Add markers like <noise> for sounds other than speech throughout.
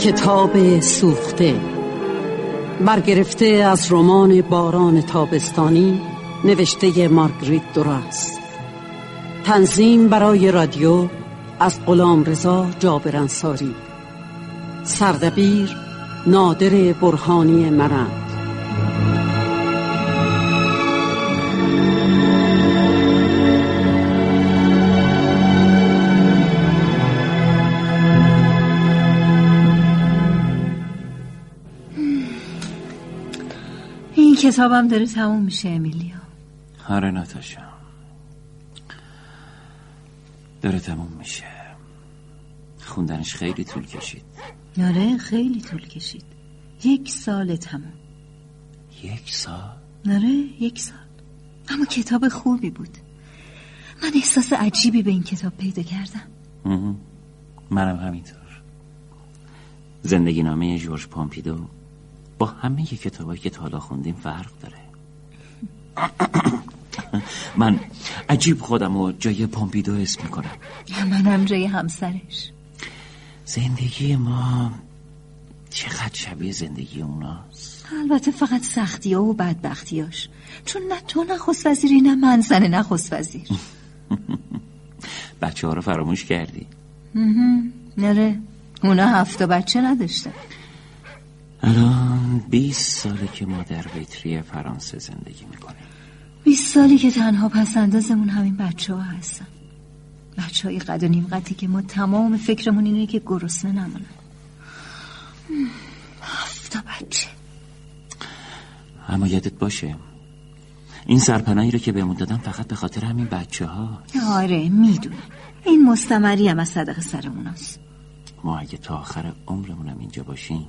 کتاب سوخته. برگرفته از رمان باران تابستانی نوشته مارگریت دوراس. تنظیم برای رادیو از غلام رضا جابرانساری. سردبیر نادر برهانی مرند کتابم داره تموم میشه امیلیا. آره ناتاشا. داره تموم میشه. خوندنش خیلی طول کشید. آره خیلی طول کشید. یک سال تموم. یک سال؟ آره یک سال. اما کتاب خوبی بود. من احساس عجیبی به این کتاب پیدا کردم. منم همینطور. زندگی نامه جورج پامپیدو با همه کتابایی که تا حالا خوندیم فرق داره. <coughs> من عجیب خودم رو جای پامپیدو اسم می‌کنم. منم جای همسرش. زندگی ما چقدر شبیه زندگی اوناست؟ البته فقط سختی ها و بدبختیاش چون نه تو نخست وزیری نه من زن نخست وزیر. <laughs> بچه ها رو فراموش کردی. نره اونا هفته بچه نداشتن. الان 20 ساله که ما در ویتری فرانسه زندگی می‌کنیم. بیست سالی که تنها پس اندازمون همین بچه ها هستن. بچه های قد و نیم قدی که ما تمام فکرمون اینه که گرسنه نمونن. هم، هفته بچه. اما یادت باشه این سرپناهی رو که بهمون دادن فقط به خاطر همین بچه ها آره می‌دونم این مستمری هم از صدق سر اوناست ما اگه تا آخر عمرمونم اینجا باشیم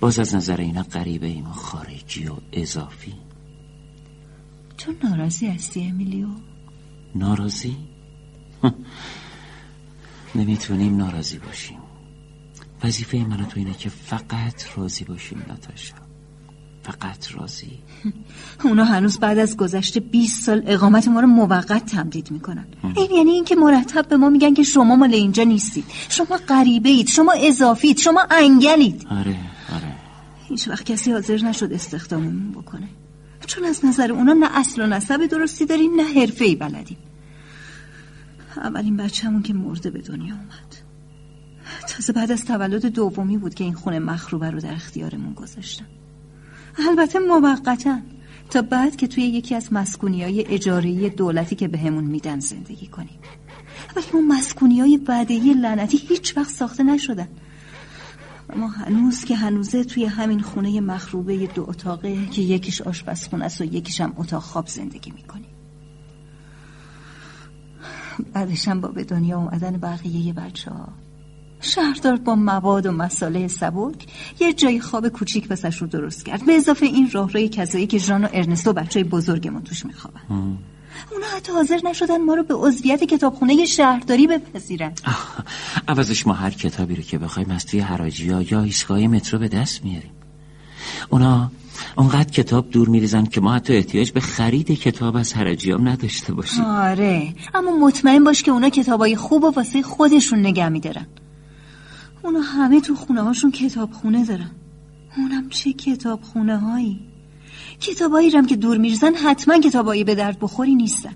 باز از نظر اینا غریبه ایم و خارجی و اضافی. تو ناراضی هستی امیلیو؟ ناراضی؟ <laughs> نمی‌تونیم ناراضی باشیم. وظیفه من تو اینه که فقط راضی باشیم ناتاشا. فقط راضی. <laughs> اونا هنوز بعد از گذشته 20 سال اقامت ما رو موقت تمدید می‌کنن. این یعنی اینکه مرتب به ما میگن که شما مال اینجا نیستید. شما غریبه اید شما اضافید شما انگلید آره. هیچ وقت کسی حاضر نشد استخداممون بکنه. چون از نظر اونا نه اصل و نسب درستی داریم نه حرفه ای بلدیم. اولین بچه‌مون که مرده به دنیا اومد. تازه بعد از تولد دومی بود که این خونه مخروبه رو در اختیارمون گذاشتن. البته موقتا. تا بعد که توی یکی از مسکونی های اجارهی دولتی که بهمون میدن زندگی کنیم. ولی اون مسکونی های بعدهی لعنتی هیچ وقت ساخته نشدن. ما هنوز که هنوزه توی همین خونه مخروبه دو اتاقه که یکیش آشپزخونه است و یکیش هم اتاق خواب زندگی می‌کنیم. بعدش هم با به دنیا اومدن بقیه بچه ها شهردار با مواد و مساله سبک یه جای خواب کوچیک واسش رو درست کرد. به اضافه این راهروی کذایی که ژان و ارنستو بچه بزرگمون توش میخوابن. اونا حتی حاضر نشدن ما رو به عضویت کتابخونه شهرداری بپذیرن. عوضش ما هر کتابی رو که بخوایم از توی حراجی ها یا ایستگاه مترو به دست میاریم. اونا اونقدر کتاب دور میریزن که ما حتی احتیاج به خرید کتاب از حراجی هم نداشته باشیم. آره اما مطمئن باش که اونا کتابای خوب و واسه خودشون نگه میدارن. اونا همه تو خونه هاشون کتابخونه دارن. اونم چه کتابخونه هایی کتابایی رم که دور میرزن حتما کتابایی به درد بخوری نیستن.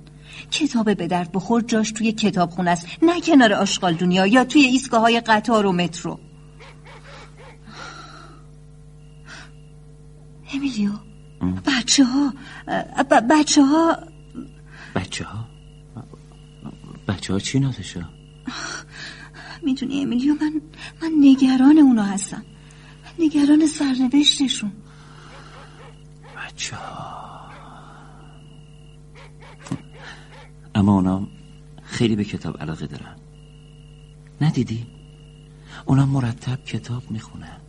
کتاب به درد بخور جاش توی کتابخونه است نه کنار آشغال دنیا یا توی ایستگاه های قطار و مترو. امیلیو بچه ها بچه ها بچه ها بچه ها چی ناتشا می‌دونی امیلیو من من نگران اونا هستم. نگران سرنوشتشون. بچه ها اما اونا خیلی به کتاب علاقه دارن. ندیدی؟ اونا مرتب کتاب می‌خونن.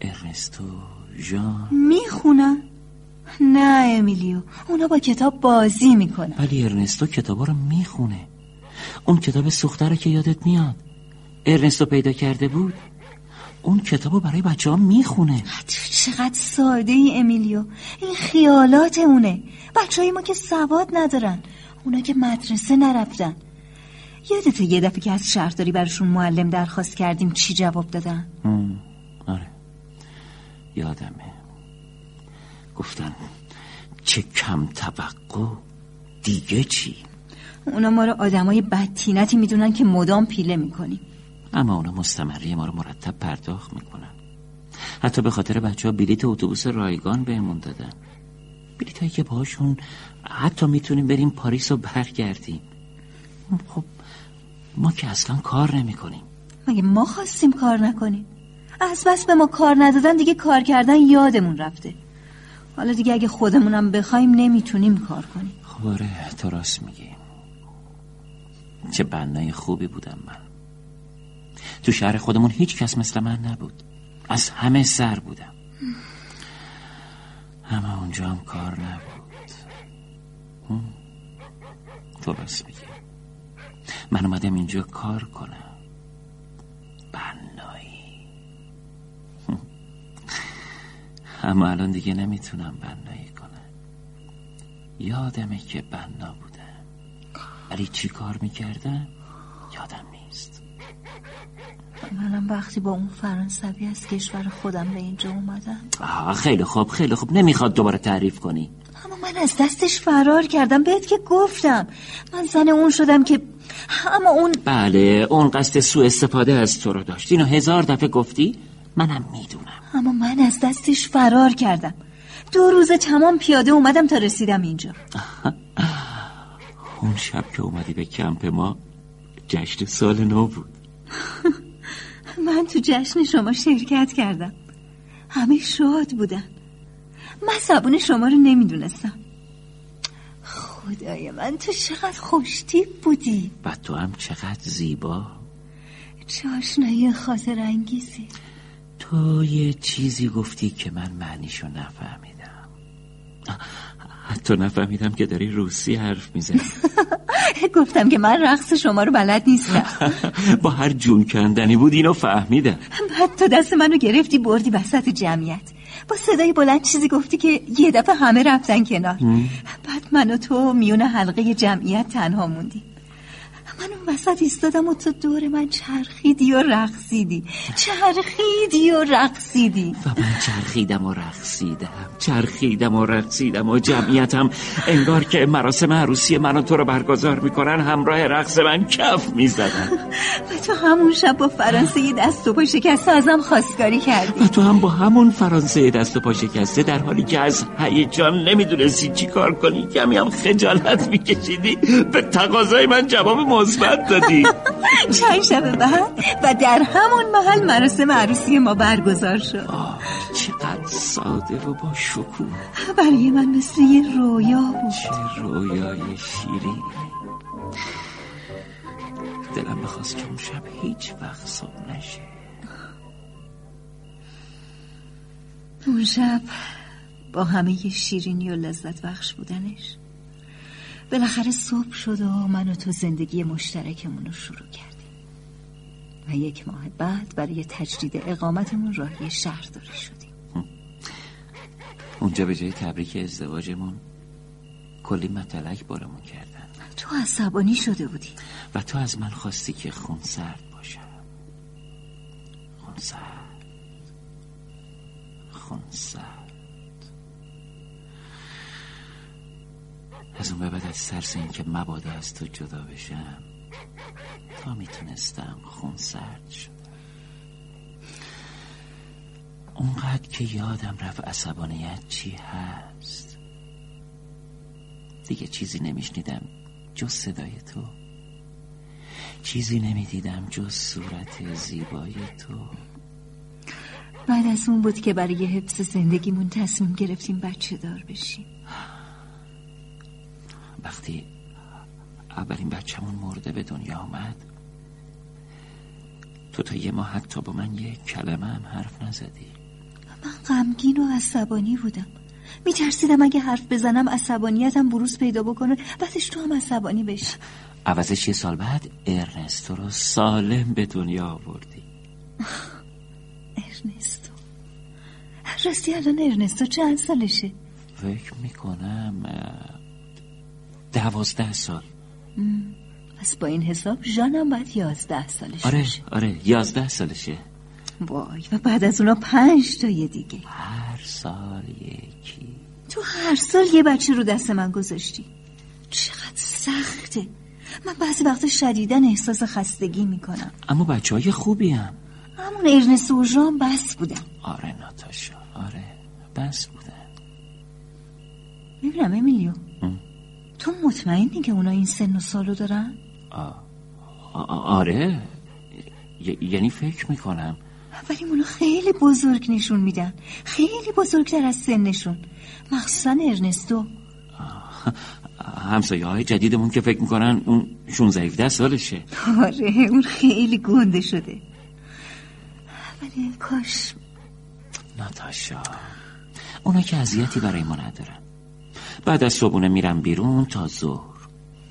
ارنستو ژان می‌خونن؟ نه امیلیو. اونا با کتاب بازی می‌کنن. ولی ارنستو کتابا رو می‌خونه. اون کتاب سوخته رو که یادت میاد. ارنستو پیدا کرده بود؟ اون کتابو برای بچه ها می‌خونه. تو چقدر ساده ای امیلیو. این خیالات اونه. بچه های ما که سواد ندارن. اونا که مدرسه نرفتن. یادت یه دفعه که از شهرداری برشون معلم درخواست کردیم چی جواب دادن؟ آره. یادمه. گفتن چه کم توقع دیگه چی؟ اونا ما رو آدمای بدتینتی می‌دونن که مدام پیله می‌کنیم. اما اونا مستمری ما رو مرتب پرداخت می‌کنن. حتی به خاطر بچه ها بلیت اتوبوس رایگان بهمون دادن. بلیت هایی که باشون حتی می‌تونیم بریم پاریس و برگردیم. خب ما که اصلا کار نمی کنیم مگه ما خواستیم کار نکنیم؟ از بس به ما کار ندادن دیگه کار کردن یادمون رفته. حالا دیگه اگه خودمونم بخوایم نمی‌تونیم کار کنیم. خب آره تو راست میگی. چه بنای خوبی بودم من. تو شهر خودمون هیچ کس مثل من نبود. از همه سر بودم. همه اونجا هم کار نبود. تو راست میگی من اومدم اینجا کار کنم. بنایی. اما الان دیگه نمی‌تونم بنایی کنم. یادمه که بنا بودم. ولی چی کار می‌کردم؟ یادم نیست. منم وقتی با اون فرانسوی از کشور خودم به اینجا اومدم. آه خیلی خوب خیلی خوب. نمی‌خواد دوباره تعریف کنی. اما من از دستش فرار کردم. بهت که گفتم. من زن اون شدم که اما اون بله اون قصد سوء استفاده از تو رو داشت. اینو هزار دفعه گفتی منم می‌دونم. اما من از دستش فرار کردم. دو روز تمام پیاده اومدم تا رسیدم اینجا. اون شب که اومدی به کمپ ما جشن سال نو بود. <laughs> من تو جشن شما شرکت کردم. همه شاد بودن. من زبون شما رو نمی‌دونستم. خدای من تو چقدر خوشتیب بودی. و تو هم چقدر زیبا. چه آشنایی خاطر انگیزی. تو یه چیزی گفتی که من معنیشو نفهمیدم. حتی نفهمیدم که داری روسی حرف می‌زنی. <laughs> گفتم که من رقص شما رو بلد نیستم. <laughs> با هر جون کندنی بود اینو فهمیدم. <laughs> بعد تو دست منو گرفتی بردی وسط جمعیت. با صدای بلند چیزی گفتی که یه دفعه همه رفتن کنار. بعد من و تو میون حلقه جمعیت تنها موندی من اون وسط ایستادم و تو دور من چرخیدی و رقصیدی. چرخیدی و رقصیدی. و من چرخیدم و رقصیدم. چرخیدم و رقصیدم و جمعیتم. انگار که مراسم عروسی من و تو رو برگزار می‌کنن همراه رقص من کف می‌زدن. و تو همون شب با فرانسه دست و پا شکسته ازم خواستگاری کردی. و تو هم با همون فرانسه دست و پا شکسته در حالی که از هیجان نمی‌دونستی چی کار کنی. کمی هم خجالت میکشیدی. به تقاضای من جواب مثبت دادی. <laughs> چند شب بعد و در همون محل مراسم عروسی ما برگزار شد. چقدر ساده و با شکوه. برای من مثل یه رویا بود. چه رویای شیرین دلم بخواست که اون شب هیچ وقت صبح نشه. اون شب با همه شیرینی و لذت بخش بودنش. بالاخره صبح شد و من و تو زندگی مشترکمون رو شروع کردیم. و یک ماه بعد برای تجدید اقامتمون راهی شهرداری شدیم. اونجا به جای تبریک ازدواجمون کلی متلک بارمون کردن. تو عصبانی شده بودی. و تو از من خواستی که خون سرد باشم. خون سرد خون سرد از اون به بعد از ترس این که مبادا از تو جدا بشم تا می‌تونستم خون سرد شدم اونقدر که یادم رفت عصبانیت چی هست. دیگه چیزی نمیشنیدم جز صدای تو. چیزی نمی‌دیدم جز صورت زیبای تو. بعد از اون بود که برای حفظ زندگیمون تصمیم گرفتیم بچه دار بشیم. وقتی اولین بچهمون مرده به دنیا آمد تو تا یه ماه حتی با من یه کلمه هم حرف نزدی. من غمگین و عصبانی بودم. میترسیدم اگه حرف بزنم عصبانیتم بروز پیدا بکنه بعدش تو هم عصبانی بشی. عوضش یه سال بعد ارنستو رو سالم به دنیا آوردی. <laughs> ارنستو. راستی الان ارنستو چند سالشه؟ فکر می‌کنم دوازده سال. پس با این حساب جانم باید یازده سالش آره آره یازده سالشه. وای و بعد از اونا پنج تا یه دیگه. هر سال یکی. تو هر سال یه بچه رو دست من گذاشتی. چقدر سخته. من بعضی وقتا شدیدن احساس خستگی می‌کنم. اما بچه های خوبی هم. همون ارنست و ژان بس بودم آره ناتاشا آره بس بودن. ببینم امیلیو. ام. تو مطمئنی که اونا این سن و سالو دارن؟ آ- آره. ی- یعنی فکر می‌کنم. ولی اونا خیلی بزرگ نشون میدن. خیلی بزرگتر از سنشون. مخصوصا ارنستو. همسایه های جدیدمون که فکر می‌کنن اون 16 17 سالشه. آره اون خیلی گنده شده. ولی کاش. ناتاشا اونا که اذیتی برای ما ندارن. بعد از صبحونه میرم بیرون تا ظهر.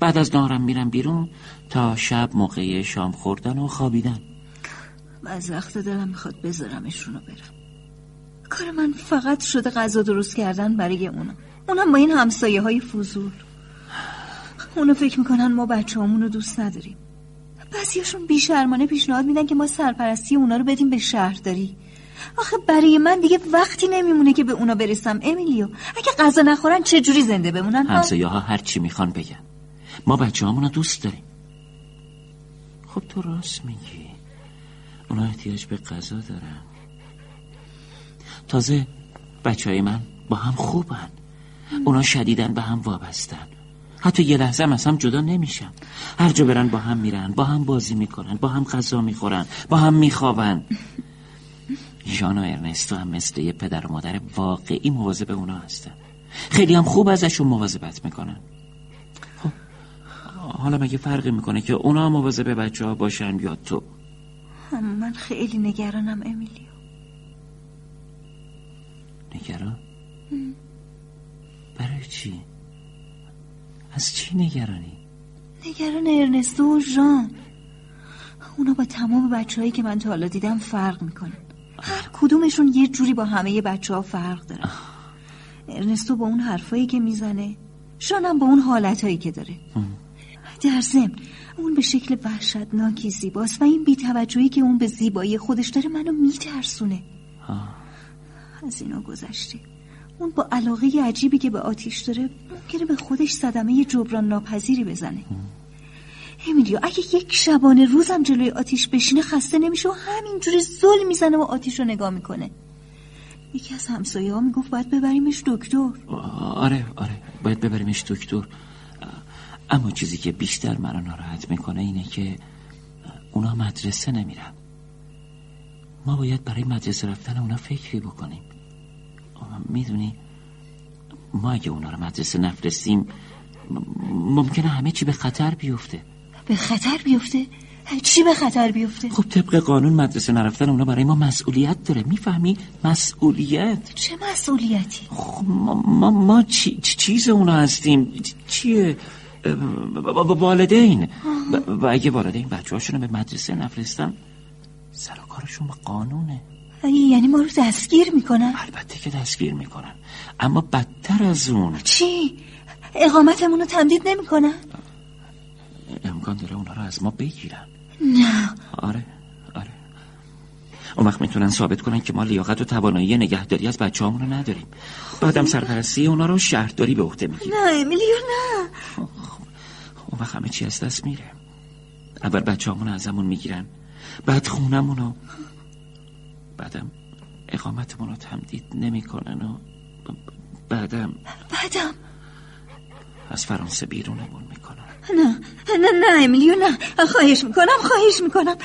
بعد از نهارم میرم بیرون تا شب موقع شام خوردن و خوابیدن. بعض وقت دلم می‌خواد بذارمشون برم. کار من فقط شده غذا درست کردن برای اونا. اونم با این همسایه های فضول. اونا فکر می‌کنن ما بچه رو دوست نداریم. بعضیاشون بیشرمانه پیشنهاد میدن که ما سرپرستی اونا رو بدیم به شهرداری. آخه برای من دیگه وقتی نمیمونه که به اونا برسم امیلیو. اگه غذا نخورن چه جوری زنده بمونن؟ همسایه ها هر چی می‌خوان بگن. ما بچه رو دوست داریم. خب تو راست میگی. اونا احتیاج به غذا دارن. تازه بچه های من با هم خوبن. اونا شدیدن به هم وابستن. حتی یه لحظه هم از هم جدا نمیشن. هر جا برن با هم میرن با هم بازی می‌کنن با هم غذا می‌خورن با هم میخوابن. ژان و ارنستو هم مثل یه پدر و مادر واقعی مواظب اونا هستن. خیلی هم خوب ازشون مواظبت می‌کنن. خب حالا مگه فرقی می‌کنه که اونا مواظب بچه ها باشن یا تو؟ من خیلی نگرانم امیلیو. نگران؟ برای چی؟ از چی نگرانی؟ نگران ارنستو و ژان. اونا با تمام بچه که من تا حالا دیدم فرق می‌کنن. هر کدومشون یه جوری با همه بچه ها فرق دارن ارنستو با اون حرفایی که می‌زنه ژانم با اون حالتهایی که داره. در ضمن اون به شکل وحشتناکی زیباست و این بیتوجهی که اون به زیبایی خودش داره منو میترسونه. از اینا گذشته. اون با علاقه عجیبی که به آتیش داره ممکنه به خودش صدمه جبران ناپذیری بزنه. امیلیو اگه یک شبانه روزم جلوی آتیش بشینه خسته نمیشه و همینجوری زل می‌زنه و آتیش رو نگاه می‌کنه. یکی از همسایه ها می‌گفت باید ببریمش دکتر. آره آره. باید ببریمش دکتر. اما چیزی که بیشتر منو ناراحت می‌کنه اینه که اونا مدرسه نمیرن. ما باید برای مدرسه رفتن اونا فکری بکنیم. می‌دونی ما اگه اونا رو مدرسه نفرستیم ممکنه همه چی به خطر بیفته. به خطر بیفته؟ چی به خطر بیفته؟ خب طبق قانون مدرسه نرفتن اونا برای ما مسئولیت داره می‌فهمی؟ مسئولیت چه مسئولیتی؟ خب ما, ما, ما چی چیز اونا هستیم چیه؟ والدین و اگه والدین بچه هاشون به مدرسه نفرستن سر کارشون به قانونه یعنی ما رو دستگیر می‌کنن؟ البته که دستگیر می‌کنن اما بدتر از اون چی؟ اقامتمون رو تمدید نمی‌کنن؟ امکان داره اونا رو از ما بگیرن. نه. آره آره. اون وقت می‌تونن ثابت کنن که ما لیاقت و توانایی نگهداری از بچه رو نداریم. بعدم سرپرستی اونا رو شهرداری به عهده می‌گیریم نه امیلیو نه. اون وقت همه چی از دست میره. اول بچه همون ازمون می‌گیرن. بعد خونمون رو. بعدم اقامتمون رو تمدید نمی‌کنن و بعدم بعدم. از فرانسه بیرونمون می‌کنن. نه نه نه امیلیو نه. خواهش می‌کنم خواهش می‌کنم.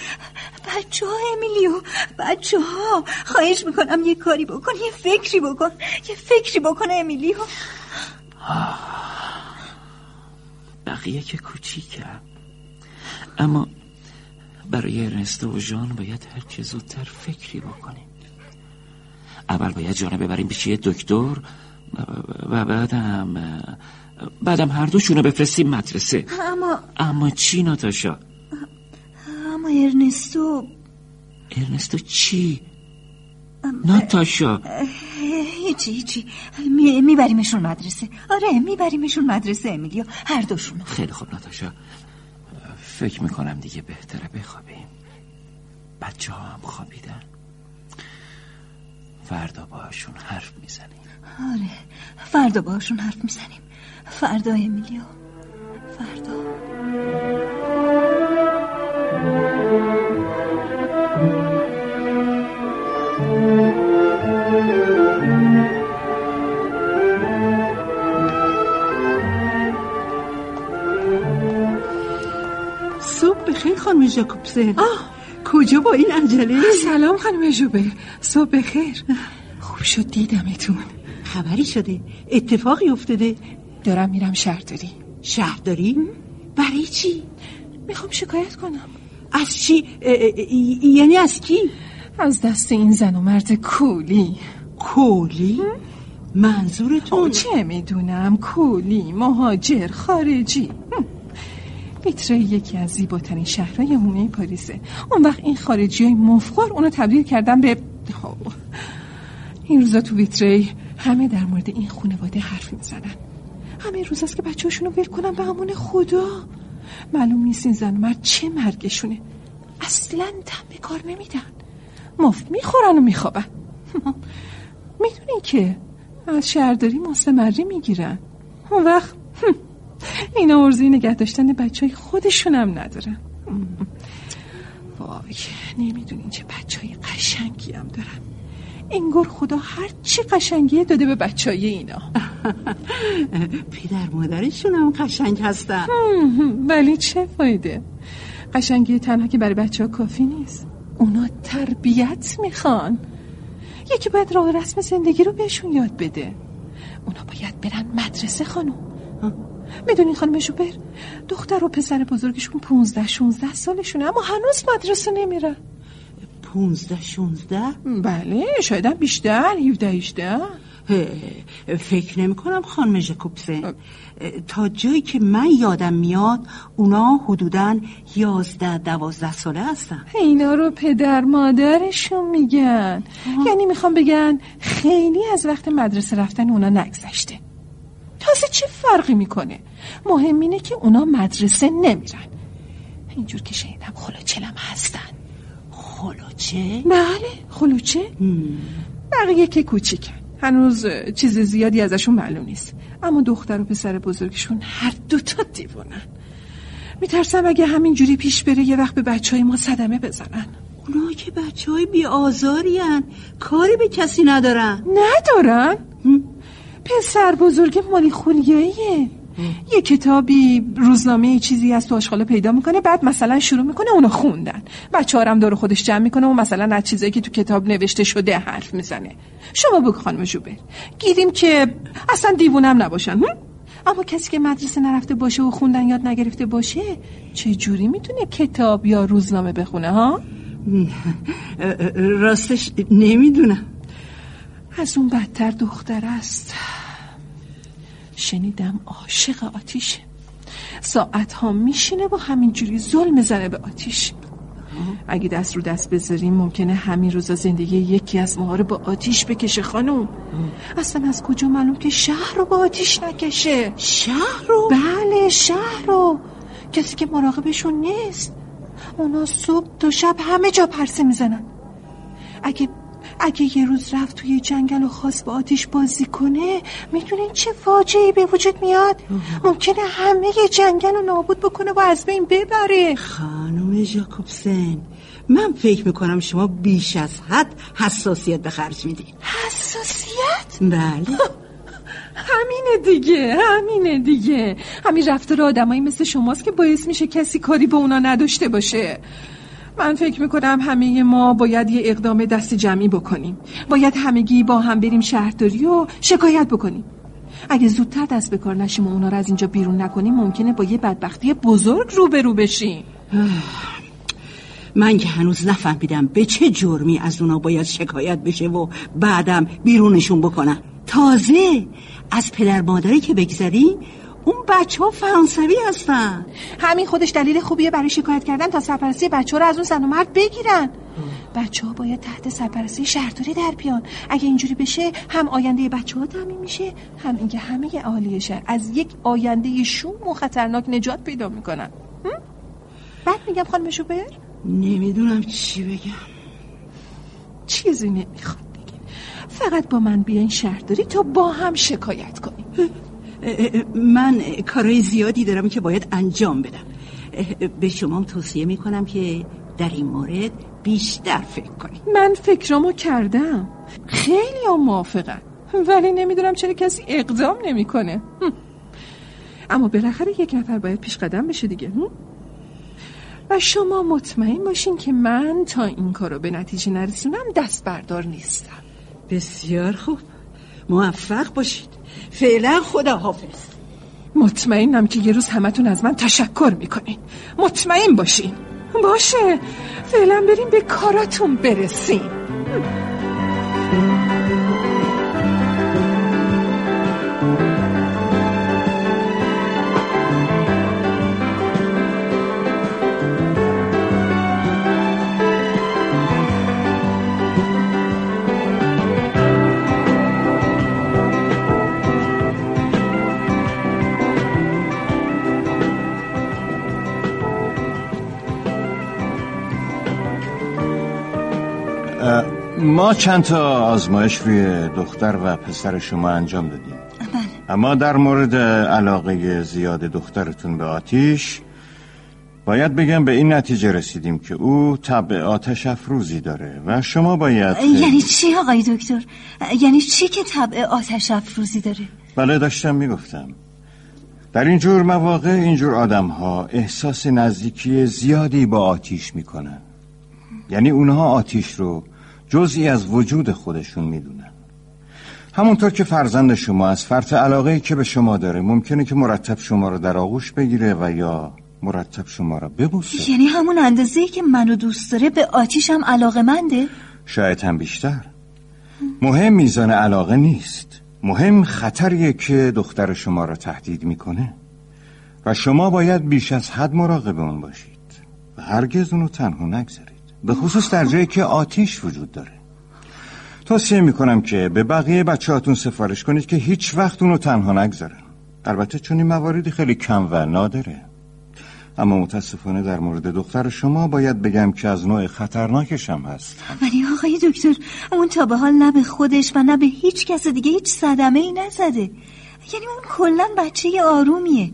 بچه ها امیلیو بچه ها خواهش می‌کنم یه کاری بکن یه فکری بکن یه فکری بکن امیلیو. بقیه که کوچیکم اما برای ارنستو و ژان باید هر چه زودتر فکری بکنیم. اول باید جانه ببریم پیش یه دکتر و بعدم بعدم هر دوشونو بفرستیم مدرسه. اما اما چی ناتاشا؟ اما ارنستو ارنستو چی؟ ناتاشا. هیچی هیچی. می... میبریمشون مدرسه. آره میبریمشون مدرسه امیلیو. هر دوشونو خیلی خوب ناتاشا. فکر می‌کنم دیگه بهتره بخوابیم. بچه ها هم خوابیدن. فردا باشون حرف می‌زنیم. آره فردا باشون حرف می‌زنیم. فردا امیلیو فردا. صبح بخیر خانم ژاکوبسن. کجا با این عجله؟ سلام خانم جوبر صبح بخیر. خوب شد دیدمتون. خبری شده. اتفاقی افتاده. دارم میرم شهرداری شهرداری برای چی؟ می‌خوام شکایت کنم. از چی؟ اه، اه، یعنی از کی؟ از دست این زن و مرد کولی. کولی؟ منظورتون؟ چه می‌دونم؟ کولی مهاجر خارجی. هم. ویتره یکی از زیباترین شهرهای حومه پاریسه. اون وقت این خارجی های مفخور اونو تبدیل کردن به خب. این روزا تو ویتره همه در مورد این خانواده حرف می‌زنن. همه روز است که بچه هاشونو ول کنن به همون خدا. معلوم نیست این زن مرد چه مرگشونه. اصلا تم به کار نمیدن. مفت می‌خورن و میخوابن. <laughs> می‌دونی که از شهرداری مستمری می‌گیرن. اون وقت <laughs> اینا ارزی نگه داشتن بچه های خودشون هم ندارن. <laughs> وای نمی‌دونین چه بچه های قشنگی هم دارن. انگار خدا هر چی قشنگی داده به بچه های اینا. <laughs> پدر مادرشون هم قشنگ هستن. ولی چه فایده؟ قشنگی تنها که برای بچه ها کافی نیست. اونا تربیت می‌خوان. یکی باید راه رسم زندگی رو بهشون یاد بده. اونا باید برن مدرسه خانم. می‌دونین خانم شوبر دختر و پسر بزرگشون پونزده شونزده سالشونه اما هنوز مدرسه نمیرن. پونزده شونزده بله شاید بیشتر هیوده اه، فکر نمی کنم خانم ژاکوبسن. اه، تا جایی که من یادم میاد اونا حدودا یازده دوازده ساله هستن. اینا رو پدر مادرشون میگن. یعنی می‌خوام بگن خیلی از وقت مدرسه رفتن اونا نگذشته. تازه چه فرقی می‌کنه؟ مهم اینه که اونا مدرسه نمیرن. اینجور که شنیدم خلوچلم هستن. خلوچه؟ بله خلوچه. بقیه که کوچیکن. هنوز چیز زیادی ازشون معلوم نیست. اما دختر و پسر بزرگشون هر دوتا دیوونن میترسم اگه همینجوری پیش بره یه وقت به بچه های ما صدمه بزنن. اونا که بچه های بی کاری به کسی ندارن. ندارن؟ پسر بزرگ مالی خولیاییه یه کتابی روزنامه چیزی از تو آشغالا پیدا می‌کنه بعد مثلا شروع می‌کنه اونو خوندن بچه هارم دور خودش جمع می‌کنه و مثلا از چیزایی که تو کتاب نوشته شده حرف می‌زنه شما بگو خانم جوبر گیریم که اصلا دیوونم نباشن هم؟ اما کسی که مدرسه نرفته باشه و خوندن یاد نگرفته باشه چه جوری می‌تونه کتاب یا روزنامه بخونه ها؟ راستش نمی‌دونم از اون بدتر دختر است شنیدم عاشق آتیشه. ساعت ها میشینه و همینجوری ظلم می‌زنه به آتیش. اگه دست رو دست بذاریم ممکنه همین روزا زندگی یکی از ماها رو با آتیش بکشه خانم اصلا از کجا معلوم که شهر رو با آتیش نکشه؟ شهر رو؟ بله شهر رو. کسی که مراقبشون نیست. اونا صبح تا شب همه جا پرسه می‌زنن. اگه اگه یه روز رفت توی جنگل و خواست با آتیش بازی کنه می‌دونین چه فاجعه به وجود میاد؟ ممکنه همه یه جنگل رو نابود بکنه و از بین ببره. خانم ژاکوبسن من فکر می‌کنم شما بیش از حد حساسیت به خرج میدین. حساسیت؟ بله. <laughs> همینه دیگه همینه دیگه. همین رفتار آدمایی مثل شماست که باعث میشه کسی کاری به اونا نداشته باشه. من فکر می‌کنم همه ما باید یه اقدام دست جمعی بکنیم. باید همگی با هم بریم شهرداری و شکایت بکنیم. اگه زودتر دست به کار نشیم و اونا رو از اینجا بیرون نکنیم ممکنه با یه بدبختی بزرگ روبرو بشیم. <sighs> من که هنوز نفهمیدم به چه جرمی از اونا باید شکایت بشه و بعدم بیرونشون بکنم تازه از پدر مادری که بگذری اون بچه ها فرانسوی هستن. همین خودش دلیل خوبیه برای شکایت کردن تا سرپرستی بچه ها رو از اون زن و مرد بگیرن. بچه ها باید تحت سرپرستی شهرداری در بیان. اگه اینجوری بشه هم آینده بچه ها تعمین میشه هم اینکه همه اهالی شهر. از یک آینده شوم و خطرناک نجات پیدا می‌کنن. بعد میگم خانم شوبر؟ نمی‌دونم چی بگم. چیزی نمی‌خواد بگی. فقط با من بیاین شهرداری تا با هم شکایت کنیم. من کارهای زیادی دارم که باید انجام بدم. به شما توصیه می‌کنم که در این مورد بیشتر فکر کنید. من فکرامو کردم. خیلی هم موافقم. ولی نمی‌دونم چرا کسی اقدام نمی‌کنه. اما بالاخره یک نفر باید پیش قدم بشه دیگه. و شما مطمئن باشین که من تا این کارو به نتیجه نرسونم دست بردار نیستم. بسیار خوب. موفق باشید. فعلا خدا حافظ. مطمئنم که یه روز همتون از من تشکر می‌کنین. مطمئن باشین. باشه. فعلا بریم به کاراتون برسیم. ما چند تا آزمایش روی دختر و پسر شما انجام دادیم بله اما در مورد علاقه زیاد دخترتون به آتیش باید بگم به این نتیجه رسیدیم که او طبع آتش افروزی داره و شما باید یعنی چی آقای دکتر؟ یعنی چی که طبع آتش افروزی داره؟ بله داشتم می‌گفتم در این جور مواقع اینجور آدم ها احساس نزدیکی زیادی با آتیش می‌کنن یعنی اونها آتیش رو جزئی از وجود خودشون می‌دونن. همونطور که فرزند شما از فرط علاقه که به شما داره ممکنه که مرتب شما رو در آغوش بگیره و یا مرتب شما رو ببوسه. یعنی همون اندازه که منو دوست داره به آتیشم علاقه منده؟ شاید هم بیشتر. مهم میزان علاقه نیست. مهم خطریه که دختر شما را تهدید می‌کنه. و شما باید بیش از حد مراقب اون باشید. و هرگز اونو تنها نگذارید. به خصوص در جایی که آتیش وجود داره. توصیه می‌کنم که به بقیه بچه هاتون سفارش کنید که هیچ وقت اونو تنها نگذارن. البته چون این مواردی خیلی کم و نادره. اما متاسفانه در مورد دختر شما باید بگم که از نوع خطرناکش هم هست. ولی آقای دکتر اون تا به حال نه به خودش و نه به هیچ کس دیگه هیچ صدمه ای نزده. یعنی اون کلا بچه آرومیه.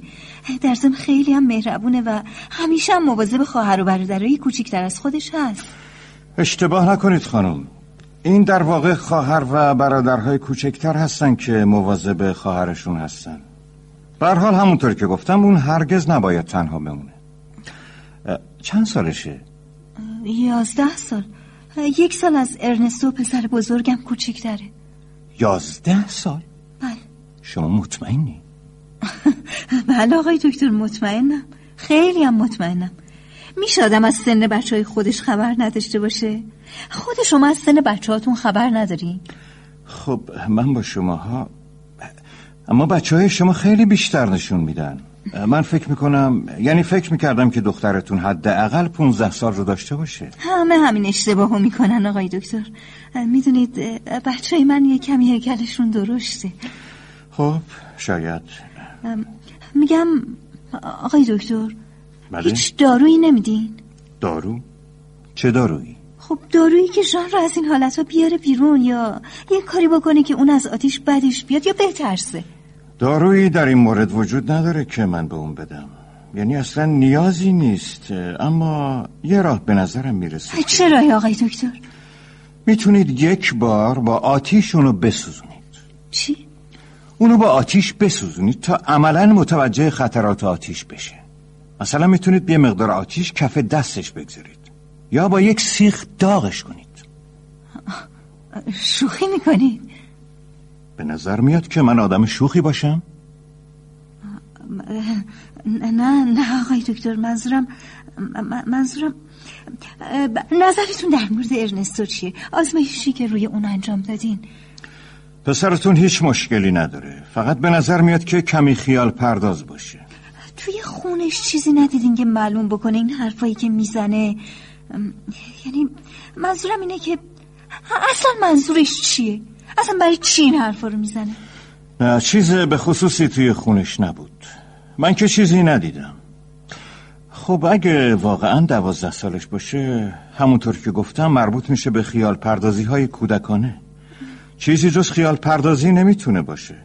در ضمن خیلی هم مهربونه و همیشه هم مواظب خواهر و برادرای کوچیکتر از خودش هست. اشتباه نکنید خانم. این در واقع خواهر و برادرهای کوچکتر هستن که مواظب خواهرشون هستن. بر حال همونطور که گفتم اون هرگز نباید تنها بمونه. چند سالشه؟ یازده سال. یک سال از ارنستو پسر بزرگم کوچیکتره یازده سال؟ بله. شما مطمئنی؟ بله آقای دکتر مطمئنم. خیلی هم مطمئنم. میشه آدم از سن بچه های خودش خبر نداشته باشه؟ خود شما از سن بچه هاتون خبر نداری خب من با شماها اما بچه های شما خیلی بیشتر نشون میدن. من فکر می‌کنم یعنی فکر می‌کردم که دخترتون حداقل 15 سال رو داشته باشه. همه همین اشتباهو می‌کنن آقای دکتر. می‌دونید بچه های من یه کمی هیکلشون درشته. خب شاید. میگم آقای دکتر بله؟ هیچ دارویی نمیدین دارو؟ چه دارویی؟ خب دارویی که ژان رو از این حالت ها بیاره بیرون یا یه کاری بکنه که اون از آتیش بدش بیاد یا بترسه دارویی در این مورد وجود نداره که من به اون بدم یعنی اصلا نیازی نیست اما یه راه به نظرم می‌رسه چه راهی آقای دکتر؟ می‌تونید یک بار با آتیش اونو بسوزونید چی؟ اونو با آتیش بسوزونید تا عملا متوجه خطرات آتیش بشه. مثلا می‌تونید یه مقدار آتیش کف دستش بگذارید. یا با یک سیخ داغش کنید. شوخی می‌کنید به نظر میاد که من آدم شوخی باشم؟ نه نه آقای دکتر منظورم منظورم نظرتون در مورد ارنستو چیه؟ آزمایشی که روی اون انجام دادین. پسرتون هیچ مشکلی نداره. فقط به نظر میاد که کمی خیال پرداز باشه. توی خونش چیزی ندیدین که معلوم بکنه این حرفایی که می‌زنه؟ یعنی منظورم اینه که اصلا منظورش چیه؟ اصلا برای چی این حرفا رو می‌زنه؟ نه چیز به خصوصی توی خونش نبود. من که چیزی ندیدم. خب اگه واقعا دوازده سالش باشه همونطور که گفتم مربوط میشه به خیال پردازی های کودکانه. چیزی جز خیال پردازی نمی‌تونه باشه.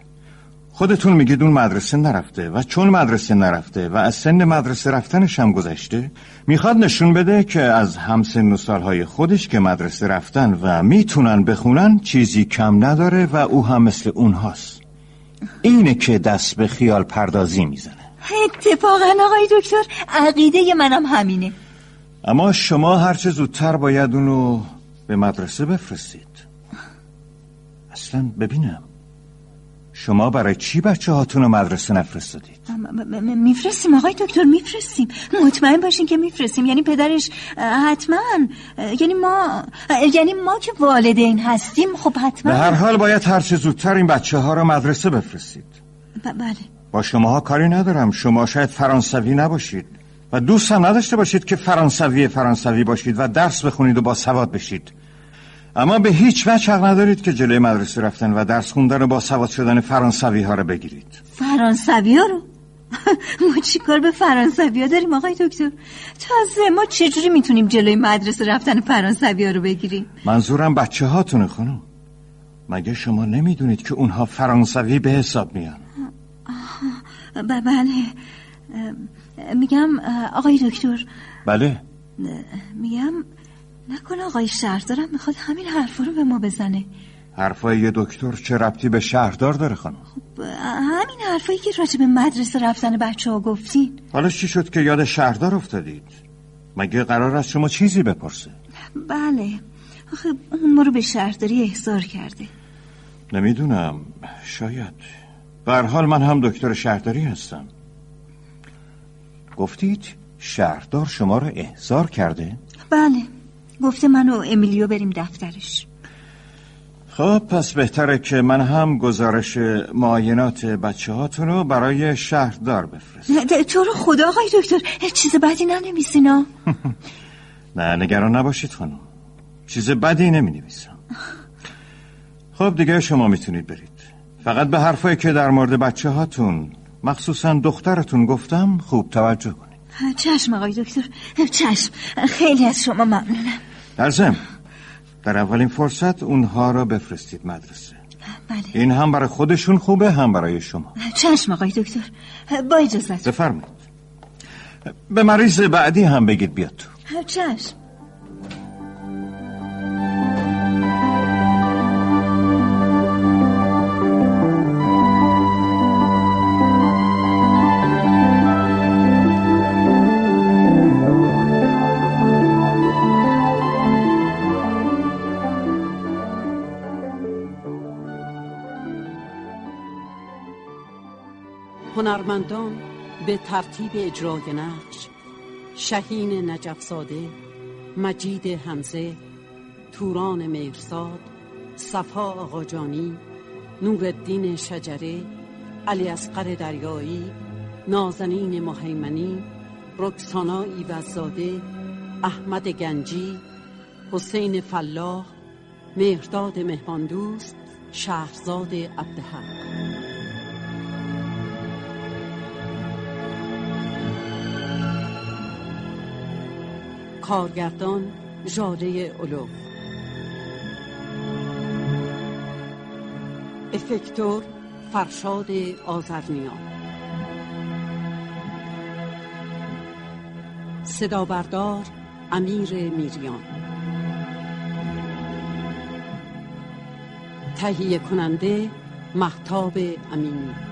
خودتون میگید اون مدرسه نرفته و چون مدرسه نرفته و از سن مدرسه رفتنش هم گذشته می‌خواد نشون بده که از همسن و سالهای خودش که مدرسه رفتن و می‌تونن بخونن چیزی کم نداره و او هم مثل اونهاست. اینه که دست به خیال پردازی می‌زنه. اتفاقا آقای دکتر عقیده منم همینه. اما شما هرچه زودتر باید اونو به مدرسه بفرستید. اصلا ببینم. شما برای چی بچه هاتون رو مدرسه نفرستادید؟ میفرستیم آقای دکتر میفرستیم. مطمئن باشین که میفرستیم. یعنی پدرش حتما. یعنی ما یعنی ما که والدین هستیم خب حتما. به هر حال باید هرچه زودتر این بچه ها رو مدرسه بفرستید. بله. با شماها کاری ندارم. شما شاید فرانسوی نباشید و دوست هم نداشته باشید که فرانسوی فرانسوی باشید و درس بخونید و با سواد بشید. اما به هیچ وجه حق ندارید که جلوی مدرسه رفتن و درس خوندن و با سواد شدن فرانسوی ها رو بگیرید. فرانسوی ها رو؟ <laughs> ما چی کار به فرانسوی ها داریم آقای دکتر؟ تازه ما چجوری می‌تونیم جلوی مدرسه رفتن فرانسوی ها رو بگیریم؟ منظورم بچه هاتونه خانم. مگه شما نمی‌دونید که اونها فرانسوی به حساب میان؟ بله. میگم آقای دکتر. بله. میگم نکنه آقای شهردارم می‌خواد همین حرفا رو به ما بزنه. حرفای یه دکتر چه ربطی به شهردار داره خانم؟ خب همین حرفایی که راجع به مدرسه رفتن بچه ها گفتین. حالا چی شد که یاد شهردار افتادید؟ مگه قرار از شما چیزی بپرسه؟ بله. آخه اون ما رو به شهرداری احضار کرده. نمی‌دونم شاید. به حال من هم دکتر شهرداری هستم. گفتید شهردار شما رو احضار کرده؟ بله. گفته من و امیلیو بریم دفترش. خب پس بهتره که من هم گزارش معاینات بچه هاتون رو برای شهردار بفرست تو رو خدا آقای دکتر. چیز بدی ننویسینا <laughs> نه نگران نباشید خانم. چیز بدی نمی نویسم خب دیگه شما می‌تونید برید. فقط به حرفایی که در مورد بچه هاتون مخصوصا دخترتون گفتم خوب توجه کنید. چشم آقای دکتر. چشم. خیلی از شما ممنونم. در زم در اولین فرصت اونها را بفرستید مدرسه. بله. این هم برای خودشون خوبه هم برای شما. چشم آقای دکتر. با اجازت. بفرمایید. به مریض بعدی هم بگید بیاد تو. چشم. هنرمندان به ترتیب اجرای نقش شهین نجفزاده مجید همزه توران میرزاد صفا آقاجانی نورالدین شجره علی اصغر دریایی نازنین محیمنی رکسانا ایوزاده احمد گنجی حسین فلاح مهرداد مهماندوست شهرزاد عبدحق. کارگردان جاده اولو افکتور فرشاد آزرنیان صدا بردار امیر میریان. تهیه کننده محتاب امینی.